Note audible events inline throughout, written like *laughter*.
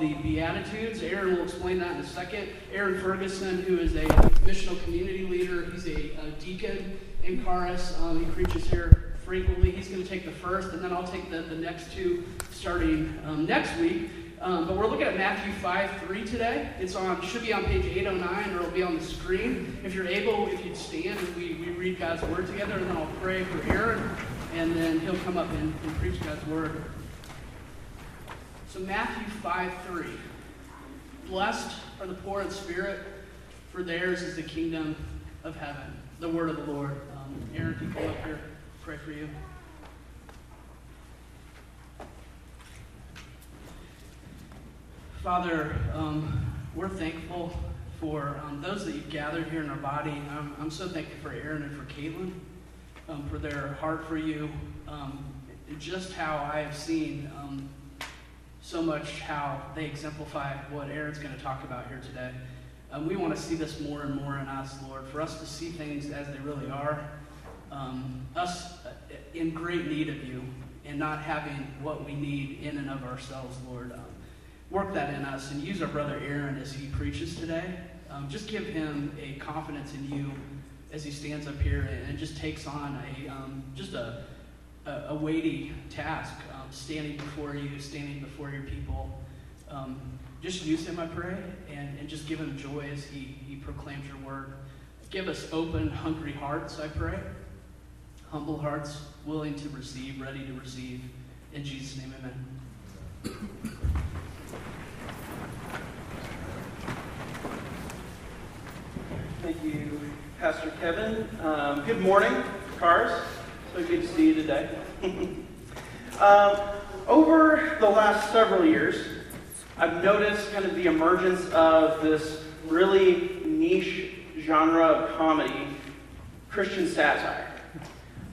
the Beatitudes. Aaron will explain that in a second. Aaron Ferguson, who is a missional community leader, he's a, a deacon in Karis. Um, he preaches here frequently. He's going to take the first, and then I'll take the, the next two starting um, next week. Um, but we're looking at Matthew 5 3 today. It's on should be on page 809 or it'll be on the screen. If you're able, if you'd stand and we, we read God's word together, and then I'll pray for Aaron, and then he'll come up and, and preach God's word. So Matthew 5 3. Blessed are the poor in spirit, for theirs is the kingdom of heaven. The word of the Lord. Um, Aaron, can you come up here? Pray for you. Father, um, we're thankful for um, those that you've gathered here in our body. I'm, I'm so thankful for Aaron and for Caitlin, um, for their heart for you. Um, just how I have seen um, so much how they exemplify what Aaron's going to talk about here today. Um, we want to see this more and more in us, Lord, for us to see things as they really are. Um, us uh, in great need of you and not having what we need in and of ourselves, Lord. Um, work that in us and use our brother Aaron as he preaches today. Um, just give him a confidence in you as he stands up here and, and just takes on a um, just a, a, a weighty task, um, standing before you, standing before your people. Um, just use him, I pray, and, and just give him joy as he, he proclaims your word. Give us open, hungry hearts, I pray. Humble hearts, willing to receive, ready to receive. In Jesus' name, amen. Thank you, Pastor Kevin. Um, good morning, Karis. So good to see you today. *laughs* um, over the last several years, I've noticed kind of the emergence of this really niche genre of comedy, Christian satire.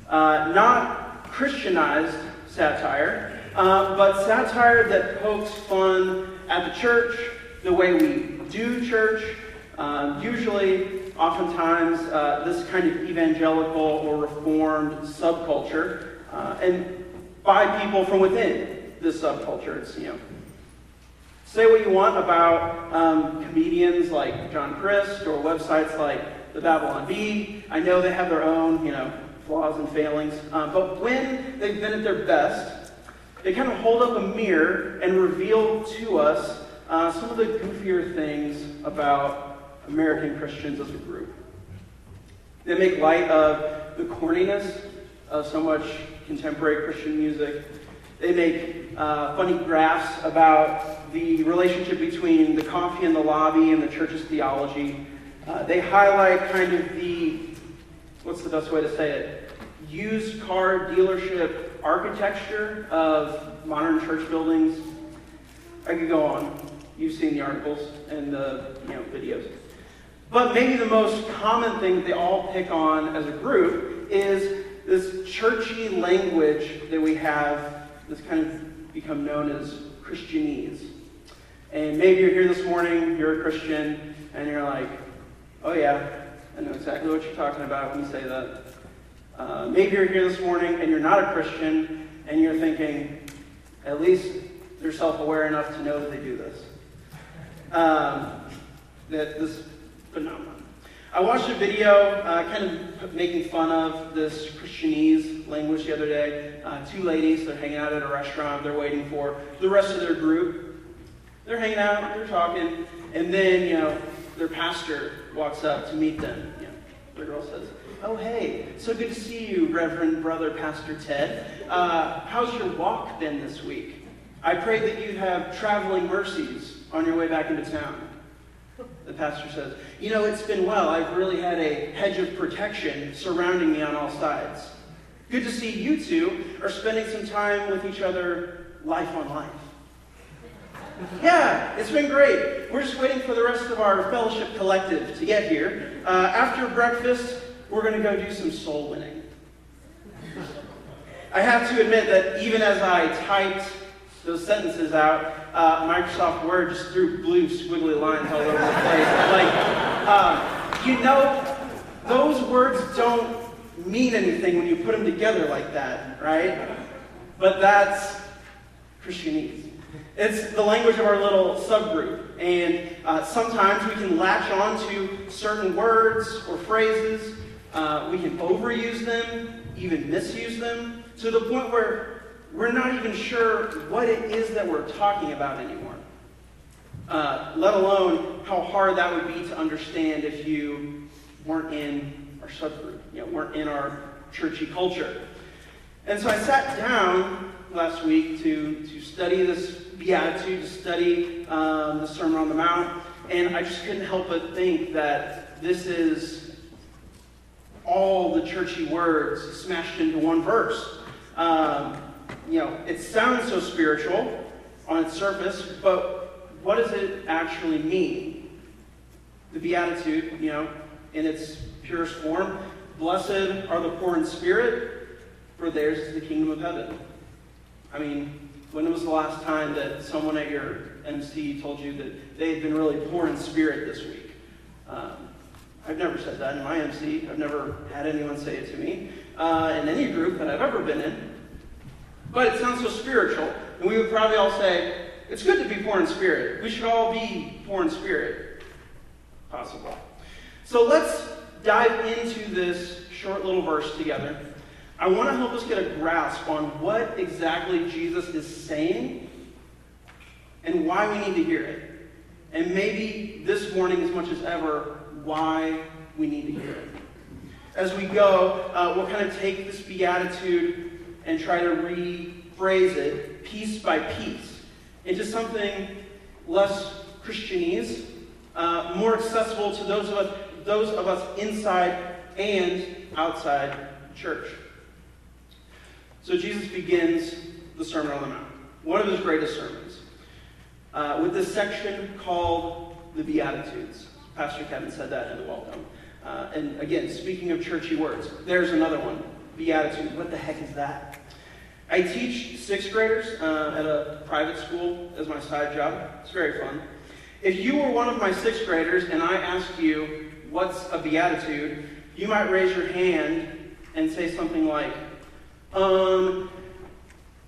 Uh, not Christianized satire, uh, but satire that pokes fun at the church, the way we do church, uh, usually oftentimes uh, this kind of evangelical or reformed subculture, uh, and by people from within this subculture. It's, you know, say what you want about um, comedians like John Crist or websites like the Babylon Bee. I know they have their own, you know, flaws and failings, uh, but when they've been at their best, they kind of hold up a mirror and reveal to us uh, some of the goofier things about American Christians as a group. They make light of the corniness of so much contemporary Christian music. They make uh, funny graphs about the relationship between the coffee in the lobby and the church's theology. Uh, they highlight kind of the, what's the best way to say it, used car dealership architecture of modern church buildings. I could go on. You've seen the articles and the you know, videos. But maybe the most common thing that they all pick on as a group is this churchy language that we have that's kind of become known as Christianese. And maybe you're here this morning, you're a Christian, and you're like, oh yeah, I know exactly what you're talking about when you say that. Uh, maybe you're here this morning and you're not a Christian, and you're thinking, at least they're self aware enough to know that they do this. Um, that this phenomenon. I watched a video uh, kind of making fun of this Christianese language the other day. Uh, two ladies, they're hanging out at a restaurant, they're waiting for the rest of their group. They're hanging out, they're talking, and then, you know, their pastor walks up to meet them. You know, the girl says, Oh, hey, so good to see you, Reverend Brother Pastor Ted. Uh, how's your walk been this week? I pray that you have traveling mercies on your way back into town. The pastor says, You know, it's been well. I've really had a hedge of protection surrounding me on all sides. Good to see you two are spending some time with each other, life on life. Yeah, it's been great. We're just waiting for the rest of our fellowship collective to get here. Uh, after breakfast, we're going to go do some soul winning. I have to admit that even as I typed those sentences out, uh, Microsoft Word just threw blue squiggly lines all over the place. like, uh, you know, those words don't mean anything when you put them together like that, right? But that's Christianese. It's the language of our little subgroup. And uh, sometimes we can latch on to certain words or phrases. Uh, we can overuse them, even misuse them, to the point where we're not even sure what it is that we're talking about anymore. Uh, let alone how hard that would be to understand if you weren't in our subgroup, you know, weren't in our churchy culture. And so I sat down last week to, to study this beatitude, to study um, the Sermon on the Mount, and I just couldn't help but think that this is all the churchy words smashed into one verse. Um, you know, it sounds so spiritual on its surface, but what does it actually mean? The Beatitude, you know, in its purest form, blessed are the poor in spirit, for theirs is the kingdom of heaven. I mean, when was the last time that someone at your MC told you that they had been really poor in spirit this week? Um, I've never said that in my MC. I've never had anyone say it to me uh, in any group that I've ever been in. But it sounds so spiritual, and we would probably all say, it's good to be poor in spirit. We should all be poor in spirit. Possible. So let's dive into this short little verse together. I want to help us get a grasp on what exactly Jesus is saying and why we need to hear it. And maybe this morning, as much as ever, why we need to hear it. As we go, uh, we'll kind of take this beatitude and try to rephrase it piece by piece into something less Christianese, uh, more accessible to those of us, those of us inside and outside church. So Jesus begins the Sermon on the Mount, one of his greatest sermons, uh, with this section called the Beatitudes. Pastor Kevin said that in the welcome. Uh, and again, speaking of churchy words, there's another one Beatitude. What the heck is that? I teach sixth graders uh, at a private school as my side job. It's very fun. If you were one of my sixth graders and I asked you, what's a beatitude, you might raise your hand and say something like, um,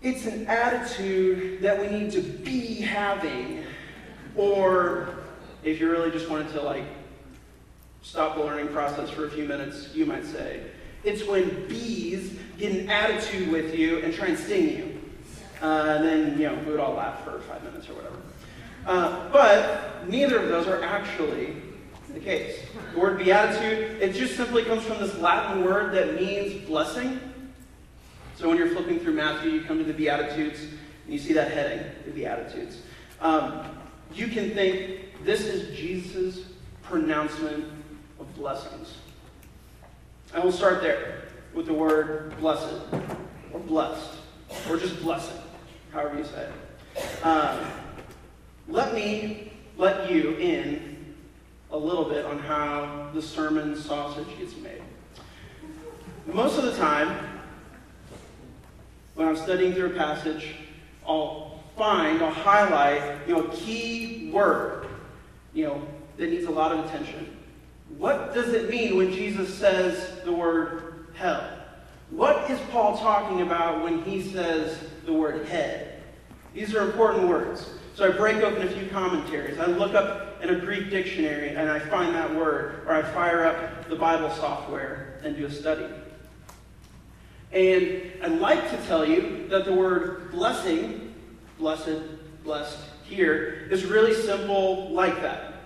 it's an attitude that we need to be having. Or if you really just wanted to like stop the learning process for a few minutes, you might say, it's when bees get an attitude with you and try and sting you. Uh, and then, you know, we would all laugh for five minutes or whatever. Uh, but neither of those are actually the case. The word beatitude, it just simply comes from this Latin word that means blessing. So when you're flipping through Matthew, you come to the Beatitudes, and you see that heading, the Beatitudes. Um, you can think this is Jesus' pronouncement of blessings. And we'll start there with the word blessed, or blessed, or just blessing, however you say it. Um, let me let you in a little bit on how the sermon sausage gets made. Most of the time, when I'm studying through a passage, I'll find, I'll highlight, you know, a key word, you know, that needs a lot of attention. What does it mean when Jesus says the word hell? What is Paul talking about when he says the word head? These are important words. So I break open a few commentaries. I look up in a Greek dictionary and I find that word, or I fire up the Bible software and do a study. And I'd like to tell you that the word blessing, blessed, blessed here, is really simple like that.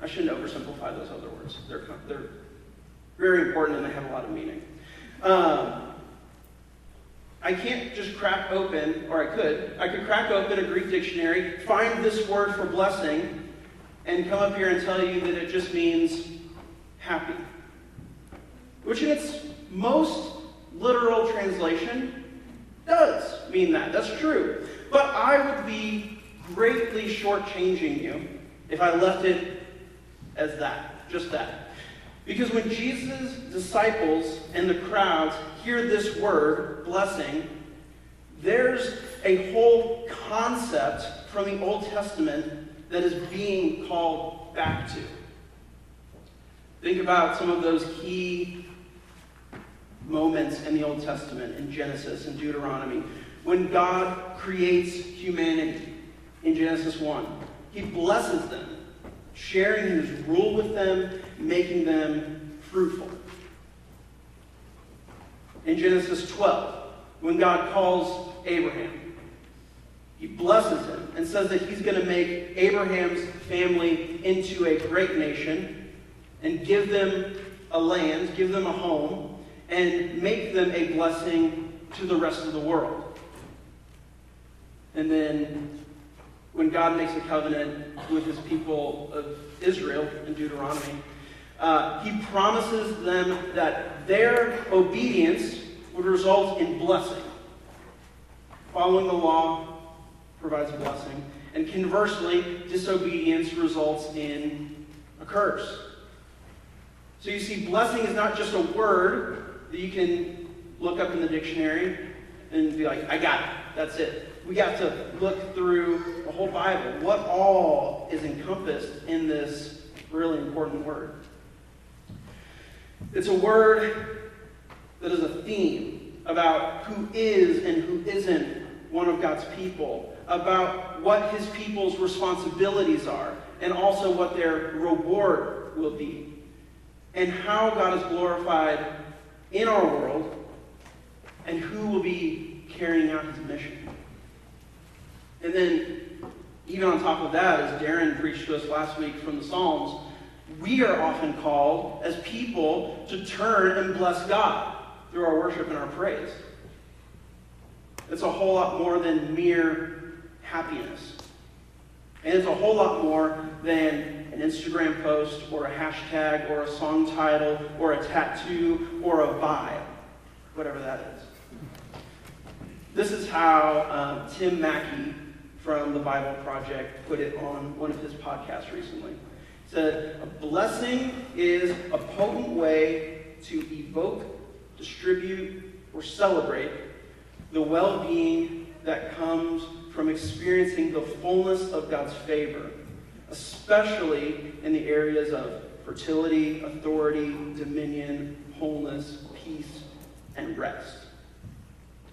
I shouldn't oversimplify those other words. They're, they're very important and they have a lot of meaning. Um, I can't just crack open, or I could, I could crack open a Greek dictionary, find this word for blessing, and come up here and tell you that it just means happy. Which in its most literal translation does mean that. That's true. But I would be greatly shortchanging you if I left it as that, just that. Because when Jesus' disciples and the crowds hear this word, blessing, there's a whole concept from the Old Testament that is being called back to. Think about some of those key moments in the Old Testament, in Genesis and Deuteronomy, when God creates humanity. in Genesis 1. He blesses them, sharing his rule with them, making them fruitful. In Genesis 12, when God calls Abraham, he blesses him and says that he's going to make Abraham's family into a great nation and give them a land, give them a home, and make them a blessing to the rest of the world. And then when God makes a covenant with his people of Israel in Deuteronomy, uh, he promises them that their obedience would result in blessing. Following the law provides blessing, and conversely, disobedience results in a curse. So you see, blessing is not just a word that you can look up in the dictionary and be like, I got it. That's it. We have to look through whole Bible. What all is encompassed in this really important word? It's a word that is a theme about who is and who isn't one of God's people, about what his people's responsibilities are, and also what their reward will be, and how God is glorified in our world, and who will be carrying out his mission. And then, even on top of that, as Darren preached to us last week from the Psalms, we are often called as people to turn and bless God through our worship and our praise. It's a whole lot more than mere happiness. And it's a whole lot more than an Instagram post or a hashtag or a song title or a tattoo or a vibe, whatever that is. This is how um, Tim Mackie from the Bible Project put it on one of his podcasts recently. Said, A blessing is a potent way to evoke, distribute, or celebrate the well being that comes from experiencing the fullness of God's favor, especially in the areas of fertility, authority, dominion, wholeness, peace, and rest.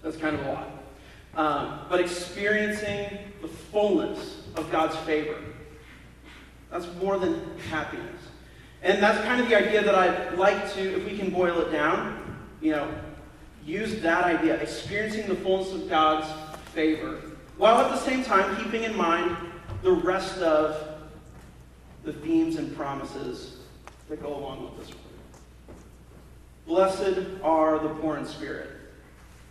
That's kind of a lot. Um, but experiencing the fullness of God's favor. That's more than happiness. And that's kind of the idea that I'd like to, if we can boil it down, you know, use that idea, experiencing the fullness of God's favor, while at the same time keeping in mind the rest of the themes and promises that go along with this word. Blessed are the poor in spirit.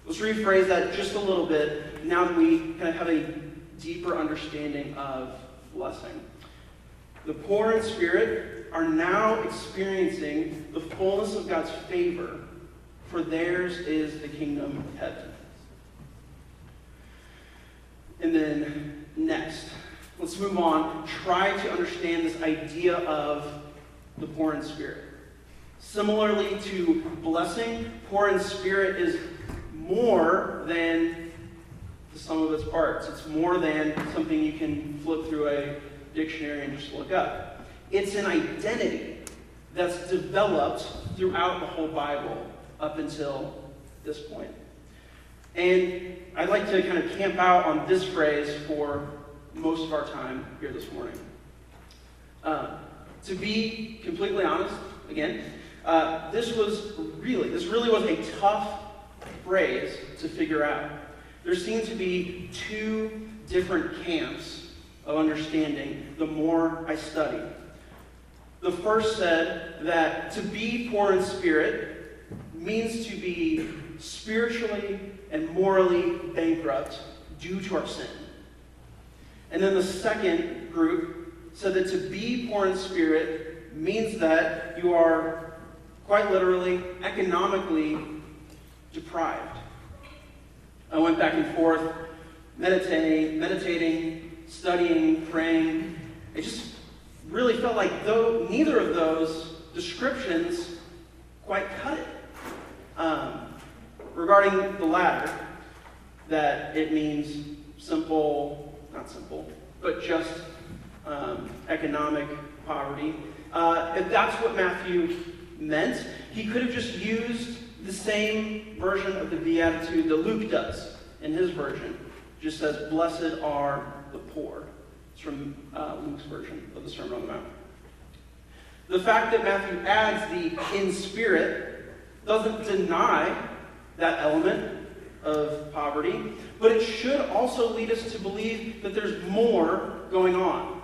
Let's rephrase that just a little bit now that we kind of have a deeper understanding of blessing. The poor in spirit are now experiencing the fullness of God's favor for theirs is the kingdom of heaven. And then next, let's move on. Try to understand this idea of the poor in spirit. Similarly to blessing, poor in spirit is more than the sum of its parts. It's more than something you can flip through a dictionary and just look up. It's an identity that's developed throughout the whole Bible up until this point. And I'd like to kind of camp out on this phrase for most of our time here this morning. Uh, to be completely honest, again, uh, this was really, this really was a tough phrase to figure out. There seem to be two different camps of understanding the more I study. The first said that to be poor in spirit means to be spiritually and morally bankrupt due to our sin. And then the second group said that to be poor in spirit means that you are quite literally economically deprived. I went back and forth, meditating, meditating, studying, praying. It just really felt like though neither of those descriptions quite cut it. Um, regarding the latter, that it means simple, not simple, but just um, economic poverty. Uh, if that's what Matthew meant, he could have just used the same version of the Beatitude that Luke does in his version. Just says, Blessed are the poor. It's from uh, Luke's version of the Sermon on the Mount. The fact that Matthew adds the in spirit doesn't deny that element of poverty, but it should also lead us to believe that there's more going on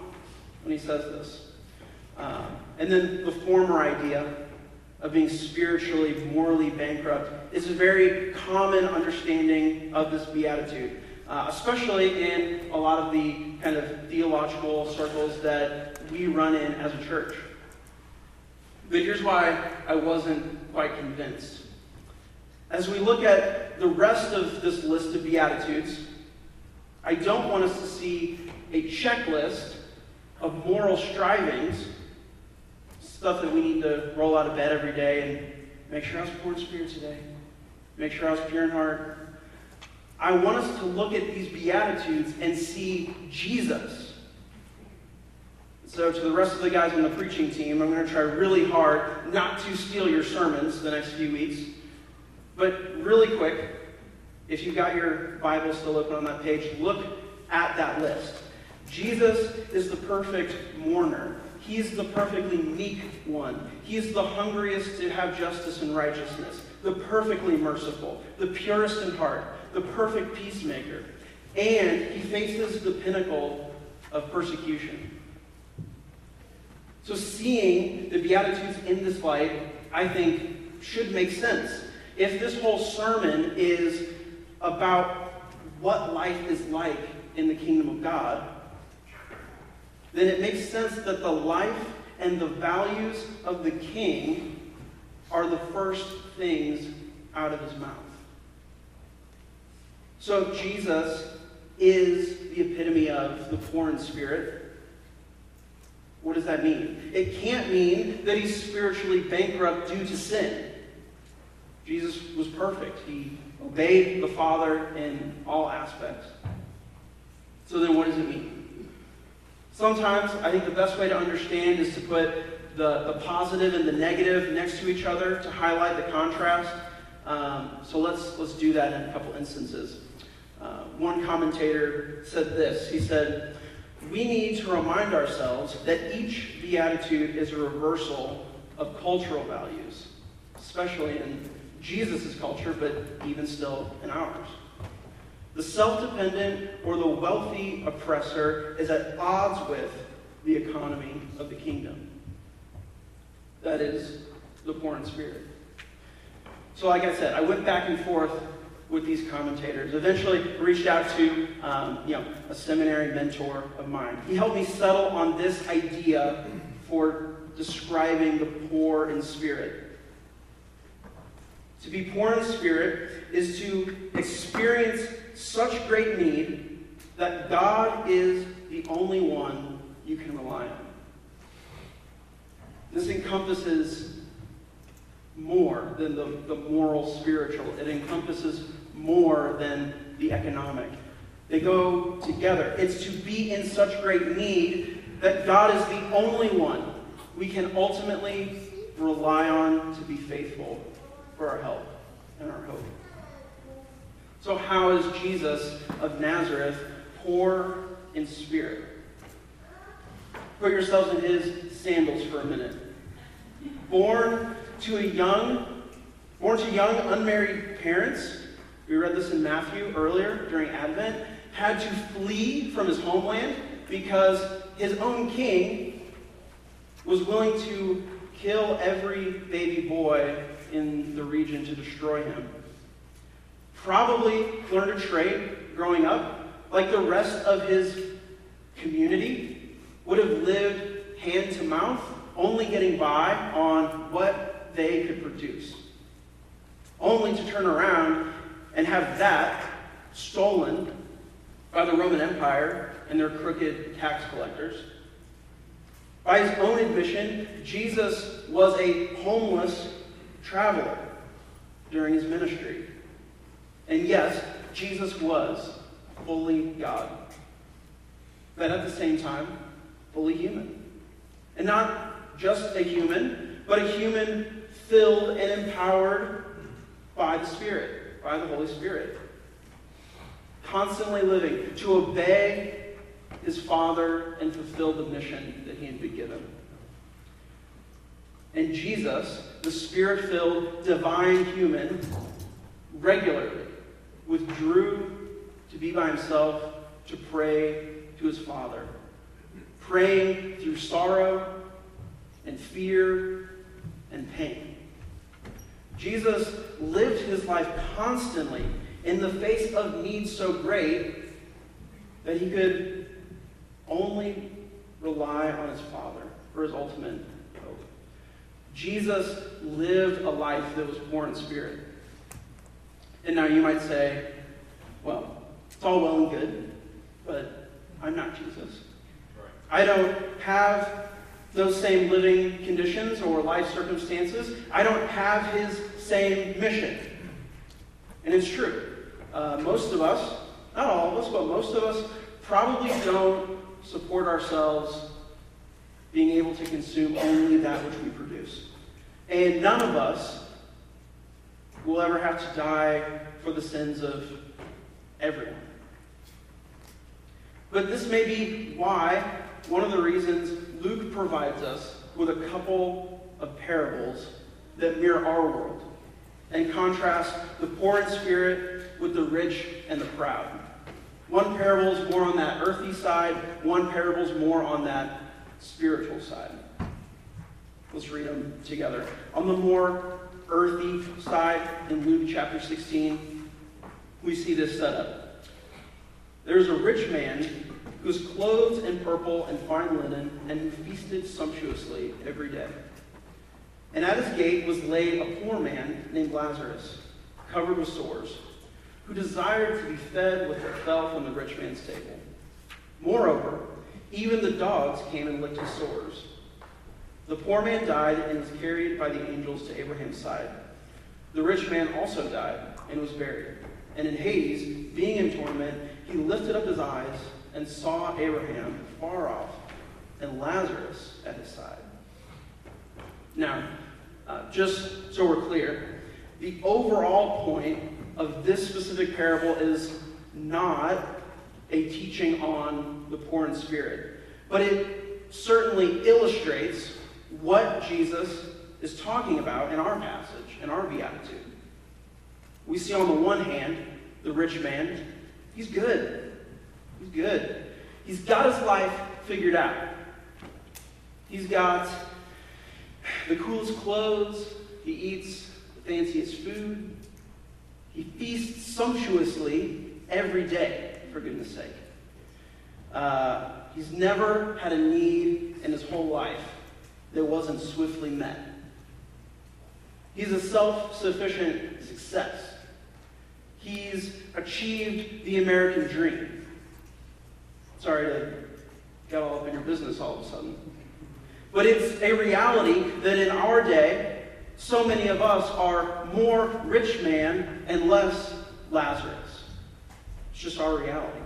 when he says this. Um, and then the former idea of being spiritually, morally bankrupt is a very common understanding of this beatitude, uh, especially in a lot of the kind of theological circles that we run in as a church. But here's why I wasn't quite convinced. As we look at the rest of this list of Beatitudes, I don't want us to see a checklist of moral strivings, stuff that we need to roll out of bed every day and make sure I was poor in spirit today, make sure I was pure in heart. I want us to look at these Beatitudes and see Jesus. So, to the rest of the guys on the preaching team, I'm going to try really hard not to steal your sermons the next few weeks. But really quick, if you've got your Bible still open on that page, look at that list. Jesus is the perfect mourner. He's the perfectly meek one. He's the hungriest to have justice and righteousness, the perfectly merciful, the purest in heart, the perfect peacemaker. And he faces the pinnacle of persecution. So, seeing the Beatitudes in this light, I think, should make sense if this whole sermon is about what life is like in the kingdom of God, then it makes sense that the life and the values of the king are the first things out of his mouth. So Jesus is the epitome of the poor in spirit. What does that mean? It can't mean that he's spiritually bankrupt due to sin. Jesus was perfect. He obeyed the Father in all aspects. So then, what does it mean? Sometimes I think the best way to understand is to put the, the positive and the negative next to each other to highlight the contrast. Um, so let's, let's do that in a couple instances. Uh, one commentator said this He said, We need to remind ourselves that each beatitude is a reversal of cultural values, especially in Jesus' culture, but even still in ours. The self dependent or the wealthy oppressor is at odds with the economy of the kingdom. That is the poor in spirit. So, like I said, I went back and forth with these commentators. Eventually, reached out to um, you know a seminary mentor of mine. He helped me settle on this idea for describing the poor in spirit. To be poor in spirit is to experience such great need that God is the only one you can rely on. This encompasses more than the, the moral spiritual, it encompasses more than the economic. They go together. It's to be in such great need that God is the only one we can ultimately rely on to be faithful for our help and our hope. So, how is Jesus of Nazareth poor in spirit? Put yourselves in his sandals for a minute. Born to a young, born to young unmarried parents, we read this in Matthew earlier during Advent, had to flee from his homeland because his own king was willing to kill every baby boy in the region to destroy him. Probably learned a trade growing up, like the rest of his community, would have lived hand to mouth, only getting by on what they could produce. Only to turn around and have that stolen by the Roman Empire and their crooked tax collectors. By his own admission, Jesus was a homeless traveler during his ministry. And yes, Jesus was fully God, but at the same time, fully human. And not just a human, but a human filled and empowered by the Spirit, by the Holy Spirit. Constantly living to obey his Father and fulfill the mission that he had been given. And Jesus, the spirit filled, divine human, regularly withdrew to be by himself to pray to his Father, praying through sorrow and fear and pain. Jesus lived his life constantly in the face of needs so great that he could only rely on his Father for his ultimate hope. Jesus lived a life that was poor in spirit. And now you might say, well, it's all well and good, but I'm not Jesus. I don't have those same living conditions or life circumstances. I don't have his same mission. And it's true. Uh, most of us, not all of us, but most of us probably don't support ourselves being able to consume only that which we produce. And none of us will ever have to die for the sins of everyone. But this may be why, one of the reasons Luke provides us with a couple of parables that mirror our world and contrast the poor in spirit with the rich and the proud. One parable is more on that earthy side, one parable is more on that spiritual side. Let's read them together. On the more earthy side, in Luke chapter 16, we see this setup. There's a rich man who was clothed in purple and fine linen and feasted sumptuously every day. And at his gate was laid a poor man named Lazarus, covered with sores, who desired to be fed with what fell from the rich man's table. Moreover, even the dogs came and licked his sores. The poor man died and was carried by the angels to Abraham's side. The rich man also died and was buried. And in Hades, being in torment, he lifted up his eyes and saw Abraham far off and Lazarus at his side. Now, uh, just so we're clear, the overall point of this specific parable is not a teaching on the poor in spirit, but it certainly illustrates what Jesus is talking about in our passage, in our beatitude. We see on the one hand the rich man, he's good. He's good. He's got his life figured out. He's got the coolest clothes, he eats the fanciest food, he feasts sumptuously every day, for goodness sake. Uh, he's never had a need in his whole life that wasn't swiftly met. He's a self sufficient success. He's achieved the American dream. Sorry to get all up in your business all of a sudden. But it's a reality that in our day, so many of us are more rich man and less Lazarus. It's just our reality.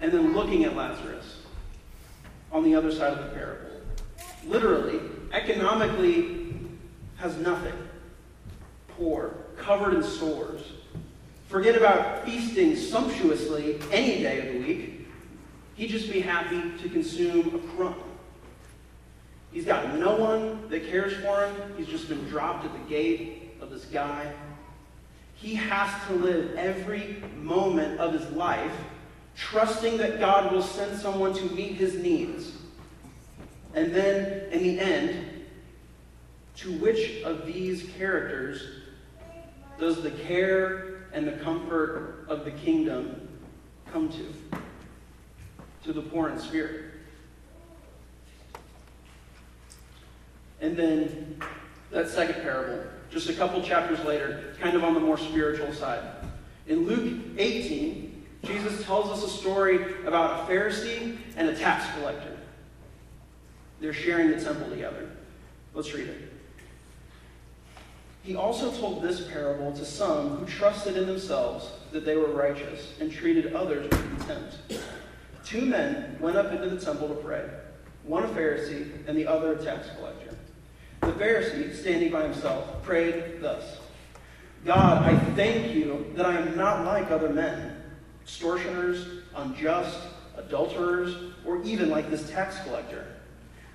And then looking at Lazarus on the other side of the parable. Literally, economically, has nothing. Poor, covered in sores. Forget about feasting sumptuously any day of the week. He'd just be happy to consume a crumb. He's got no one that cares for him. He's just been dropped at the gate of this guy. He has to live every moment of his life trusting that God will send someone to meet his needs. And then, in the end, to which of these characters does the care and the comfort of the kingdom come to? To the poor in spirit. And then that second parable, just a couple chapters later, kind of on the more spiritual side. In Luke 18, Jesus tells us a story about a Pharisee and a tax collector. They're sharing the temple together. Let's read it. He also told this parable to some who trusted in themselves that they were righteous and treated others with contempt. Two men went up into the temple to pray, one a Pharisee and the other a tax collector. The Pharisee, standing by himself, prayed thus God, I thank you that I am not like other men, extortioners, unjust, adulterers, or even like this tax collector.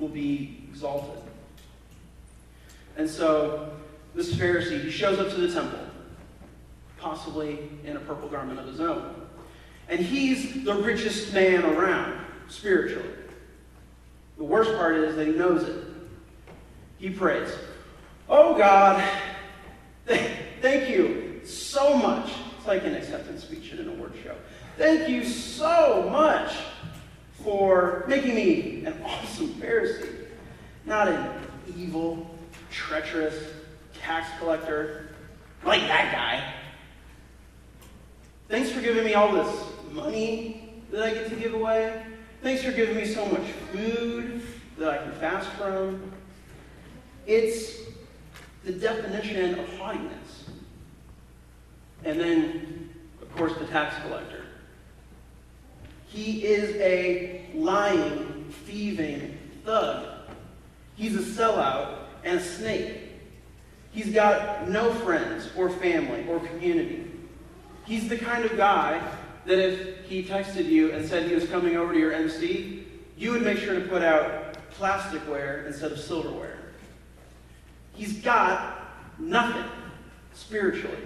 will be exalted. And so, this Pharisee, he shows up to the temple, possibly in a purple garment of his own. And he's the richest man around, spiritually. The worst part is that he knows it. He prays, Oh God, thank you so much. It's like an acceptance speech at an award show. Thank you so much for making me an awesome Pharisee, not an evil, treacherous tax collector like that guy. Thanks for giving me all this money that I get to give away. Thanks for giving me so much food that I can fast from. It's the definition of haughtiness. And then, of course, the tax collector. He is a lying, thieving thug. He's a sellout and a snake. He's got no friends or family or community. He's the kind of guy that if he texted you and said he was coming over to your MC, you would make sure to put out plasticware instead of silverware. He's got nothing spiritually,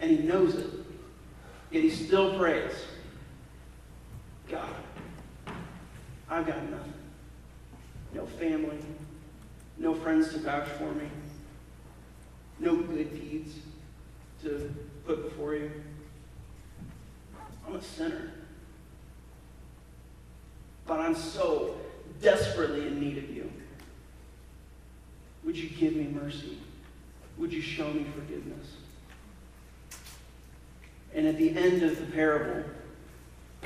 and he knows it. Yet he still prays God, I've got nothing. No family, no friends to vouch for me, no good deeds to put before you. I'm a sinner. But I'm so desperately in need of you. Would you give me mercy? Would you show me forgiveness? And at the end of the parable,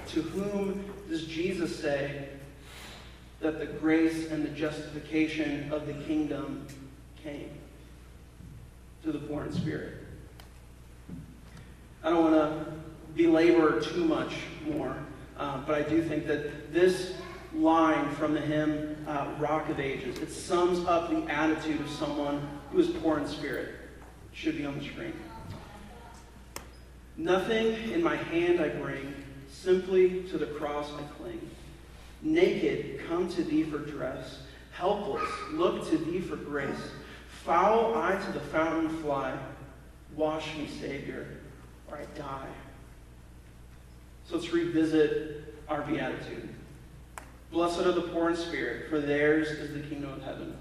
to whom does Jesus say that the grace and the justification of the kingdom came? To the poor in spirit. I don't want to belabor too much more, uh, but I do think that this line from the hymn uh, Rock of Ages, it sums up the attitude of someone who is poor in spirit. It should be on the screen. Nothing in my hand I bring, simply to the cross I cling. Naked, come to thee for dress. Helpless, look to thee for grace. Foul I to the fountain fly. Wash me, Savior, or I die. So let's revisit our beatitude. Blessed are the poor in spirit, for theirs is the kingdom of heaven.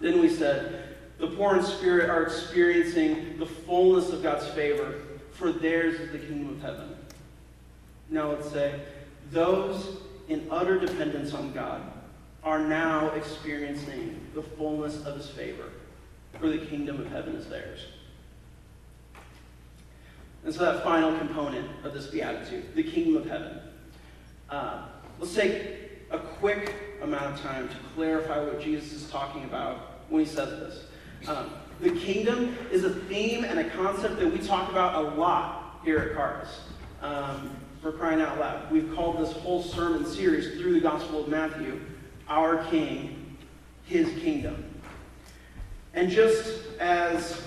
Then we said, the poor in spirit are experiencing the fullness of God's favor, for theirs is the kingdom of heaven. Now let's say, those in utter dependence on God are now experiencing the fullness of his favor, for the kingdom of heaven is theirs. And so that final component of this beatitude, the kingdom of heaven. Uh, let's take a quick amount of time to clarify what Jesus is talking about when he says this. Um, the kingdom is a theme and a concept that we talk about a lot here at Karis. Um, for crying out loud. We've called this whole sermon series through the Gospel of Matthew, Our King, His Kingdom. And just as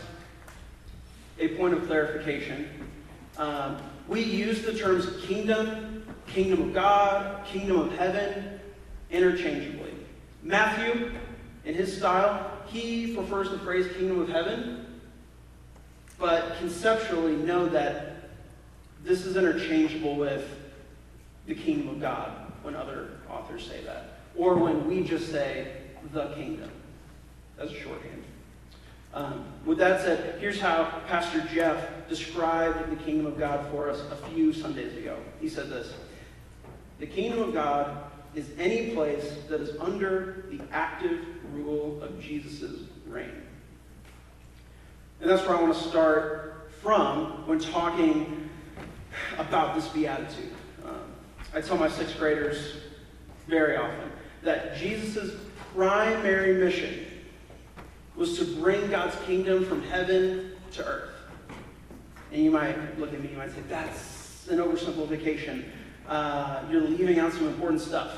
a point of clarification, um, we use the terms kingdom, kingdom of God, kingdom of heaven interchangeably. Matthew, in his style, he prefers the phrase kingdom of heaven, but conceptually know that this is interchangeable with the kingdom of God when other authors say that, or when we just say the kingdom That's a shorthand. Um, with that said, here's how Pastor Jeff described the kingdom of God for us a few Sundays ago. He said this The kingdom of God is any place that is under the active rule of Jesus' reign. And that's where I want to start from when talking about this beatitude. Um, I tell my sixth graders very often that Jesus' primary mission was to bring God's kingdom from heaven to earth. And you might look at me, you might say, that's an oversimplification. Uh, you're leaving out some important stuff.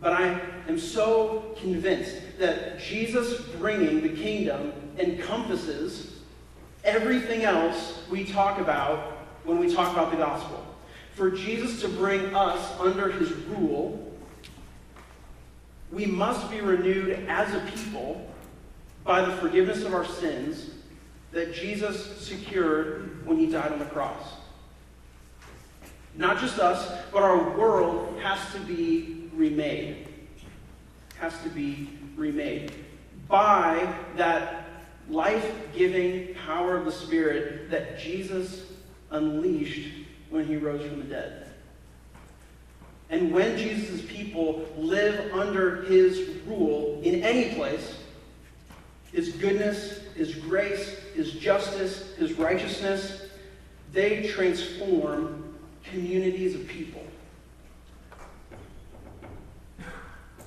But I am so convinced that Jesus bringing the kingdom encompasses everything else we talk about when we talk about the gospel. For Jesus to bring us under his rule, we must be renewed as a people by the forgiveness of our sins that Jesus secured when he died on the cross. Not just us, but our world has to be remade. Has to be remade by that life giving power of the Spirit that Jesus unleashed when he rose from the dead. And when Jesus' people live under his rule in any place, his goodness, his grace, his justice, his righteousness, they transform communities of people.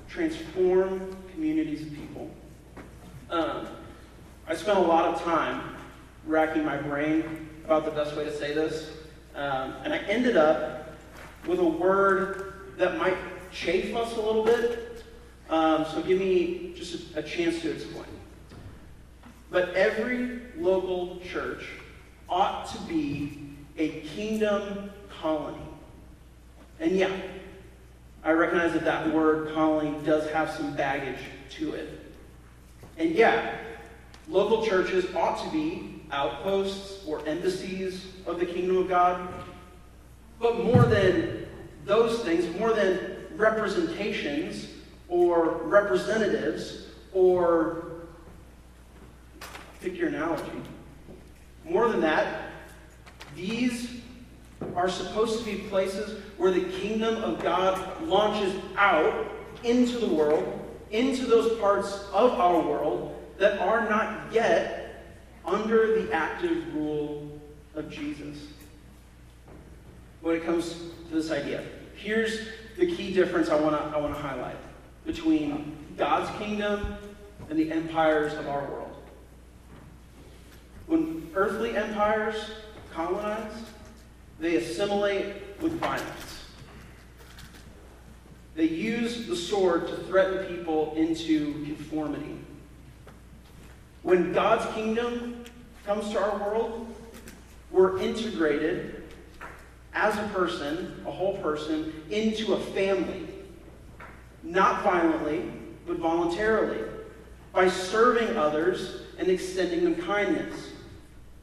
Transform communities of people. Um, I spent a lot of time racking my brain about the best way to say this, um, and I ended up with a word that might chafe us a little bit. Um, so give me just a, a chance to explain. But every local church ought to be a kingdom colony. And yeah, I recognize that that word colony does have some baggage to it. And yeah, local churches ought to be outposts or embassies of the kingdom of God. But more than those things, more than representations or representatives or pick your analogy. More than that, these are supposed to be places where the kingdom of God launches out into the world, into those parts of our world that are not yet under the active rule of Jesus. When it comes to this idea, here's the key difference I want to I want to highlight between God's kingdom and the empires of our world. When earthly empires colonize, they assimilate with violence. They use the sword to threaten people into conformity. When God's kingdom comes to our world, we're integrated as a person, a whole person, into a family. Not violently, but voluntarily. By serving others and extending them kindness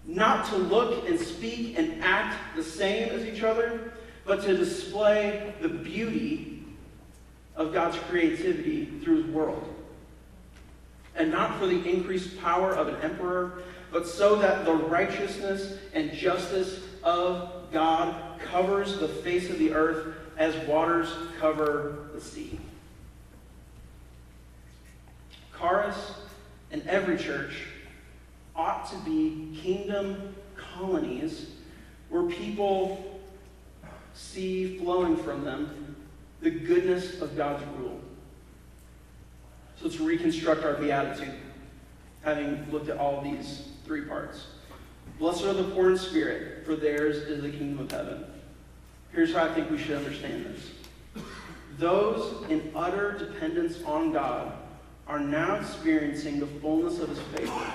not to look and speak and act the same as each other, but to display the beauty of God's creativity through his world. And not for the increased power of an emperor, but so that the righteousness and justice of God covers the face of the earth as waters cover the sea. Karis and every church ought to be kingdom colonies where people see flowing from them the goodness of God's rule. So let's reconstruct our beatitude, having looked at all these three parts. Blessed are the poor in spirit, for theirs is the kingdom of heaven. Here's how I think we should understand this. Those in utter dependence on God are now experiencing the fullness of his favor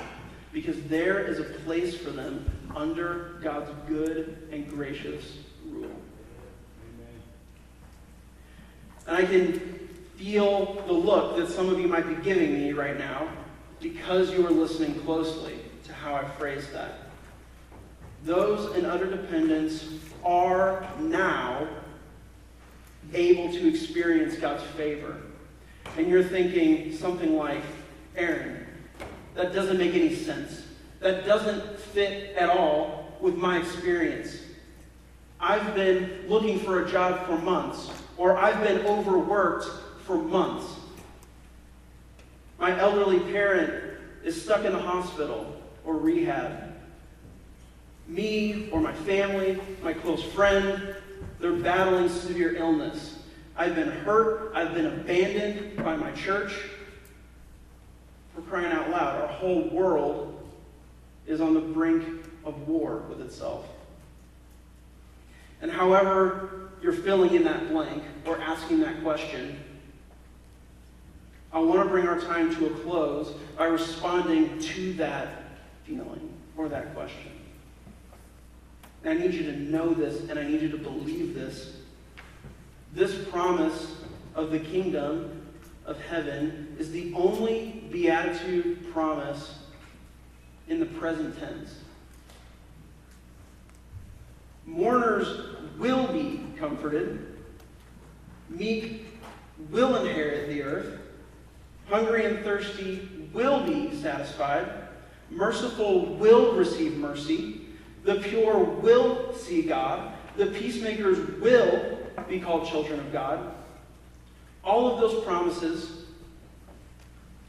because there is a place for them under God's good and gracious rule. And I can feel the look that some of you might be giving me right now because you are listening closely to how I phrased that. Those in utter dependence are now able to experience God's favor. And you're thinking something like, Aaron, that doesn't make any sense. That doesn't fit at all with my experience. I've been looking for a job for months, or I've been overworked for months. My elderly parent is stuck in the hospital or rehab. Me or my family, my close friend, They're battling severe illness. I've been hurt. I've been abandoned by my church. For crying out loud, our whole world is on the brink of war with itself. And however you're filling in that blank or asking that question, I want to bring our time to a close by responding to that feeling or that question. And I need you to know this and I need you to believe this. This promise of the kingdom of heaven is the only beatitude promise in the present tense. Mourners will be comforted. Meek will inherit the earth. Hungry and thirsty will be satisfied. Merciful will receive mercy. The pure will see God. The peacemakers will be called children of God. All of those promises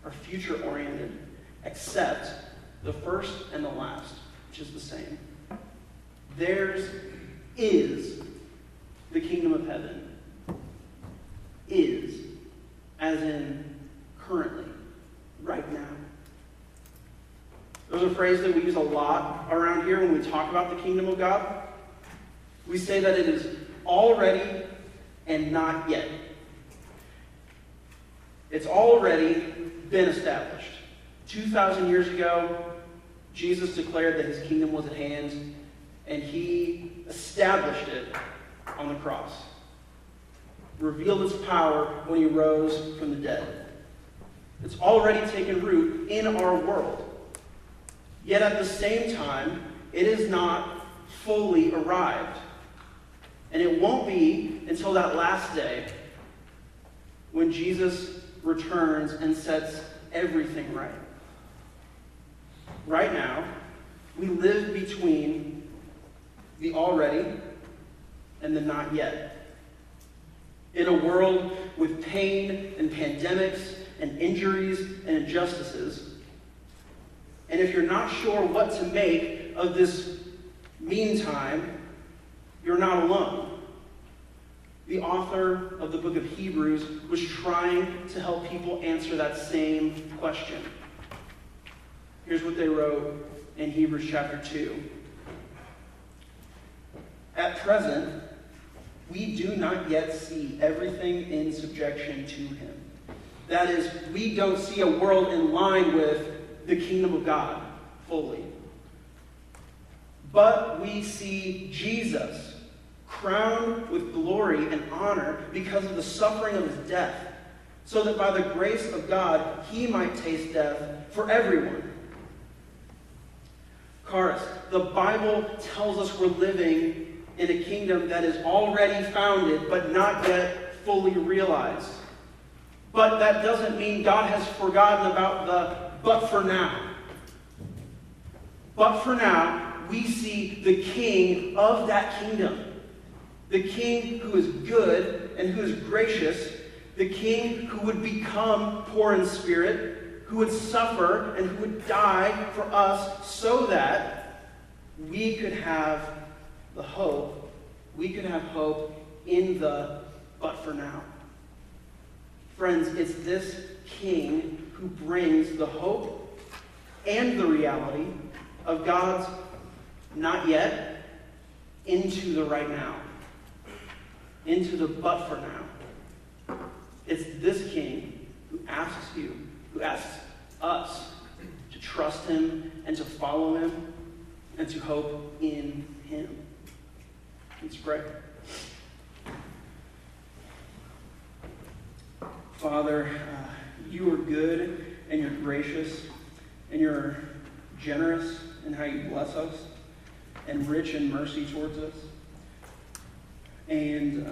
are future oriented, except the first and the last, which is the same. Theirs is the kingdom of heaven. Is, as in currently, right now. There's a phrase that we use a lot around here when we talk about the kingdom of God. We say that it is already and not yet. It's already been established. 2,000 years ago, Jesus declared that his kingdom was at hand, and he established it on the cross. Revealed its power when he rose from the dead. It's already taken root in our world. Yet at the same time, it is not fully arrived. And it won't be until that last day when Jesus returns and sets everything right. Right now, we live between the already and the not yet. In a world with pain and pandemics and injuries and injustices, and if you're not sure what to make of this meantime, you're not alone. The author of the book of Hebrews was trying to help people answer that same question. Here's what they wrote in Hebrews chapter 2. At present, we do not yet see everything in subjection to him. That is, we don't see a world in line with the kingdom of God fully. But we see Jesus crowned with glory and honor because of the suffering of his death, so that by the grace of God he might taste death for everyone. Karis, the Bible tells us we're living in a kingdom that is already founded but not yet fully realized. But that doesn't mean God has forgotten about the but for now. But for now, we see the king of that kingdom. The king who is good and who is gracious. The king who would become poor in spirit, who would suffer and who would die for us so that we could have the hope, we could have hope in the but for now. Friends, it's this king who brings the hope and the reality of God's not yet into the right now, into the but for now. It's this king who asks you, who asks us to trust him and to follow him and to hope in him. Let's pray. Father, uh, you are good and you're gracious and you're generous in how you bless us and rich in mercy towards us. And uh,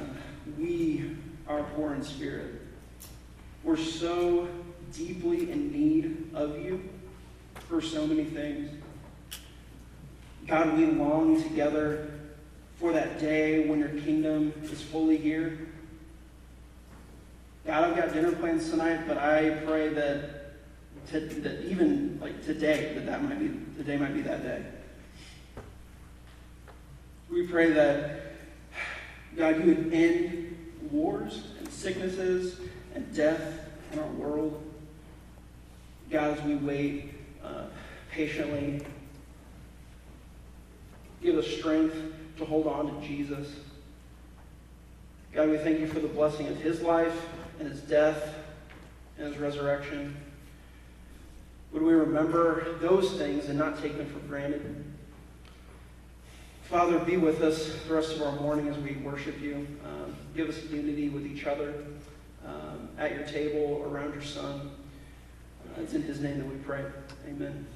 we are poor in spirit. We're so deeply in need of you for so many things. God, we long together for that day when your kingdom is fully here. God, I've got dinner plans tonight, but I pray that, to, that even like today, that that might be today might be that day. We pray that God, you would end wars and sicknesses and death in our world. God, as we wait uh, patiently, give us strength to hold on to Jesus. God, we thank you for the blessing of his life and his death and his resurrection. Would we remember those things and not take them for granted? Father, be with us the rest of our morning as we worship you. Um, give us unity with each other um, at your table, around your son. Uh, it's in his name that we pray. Amen.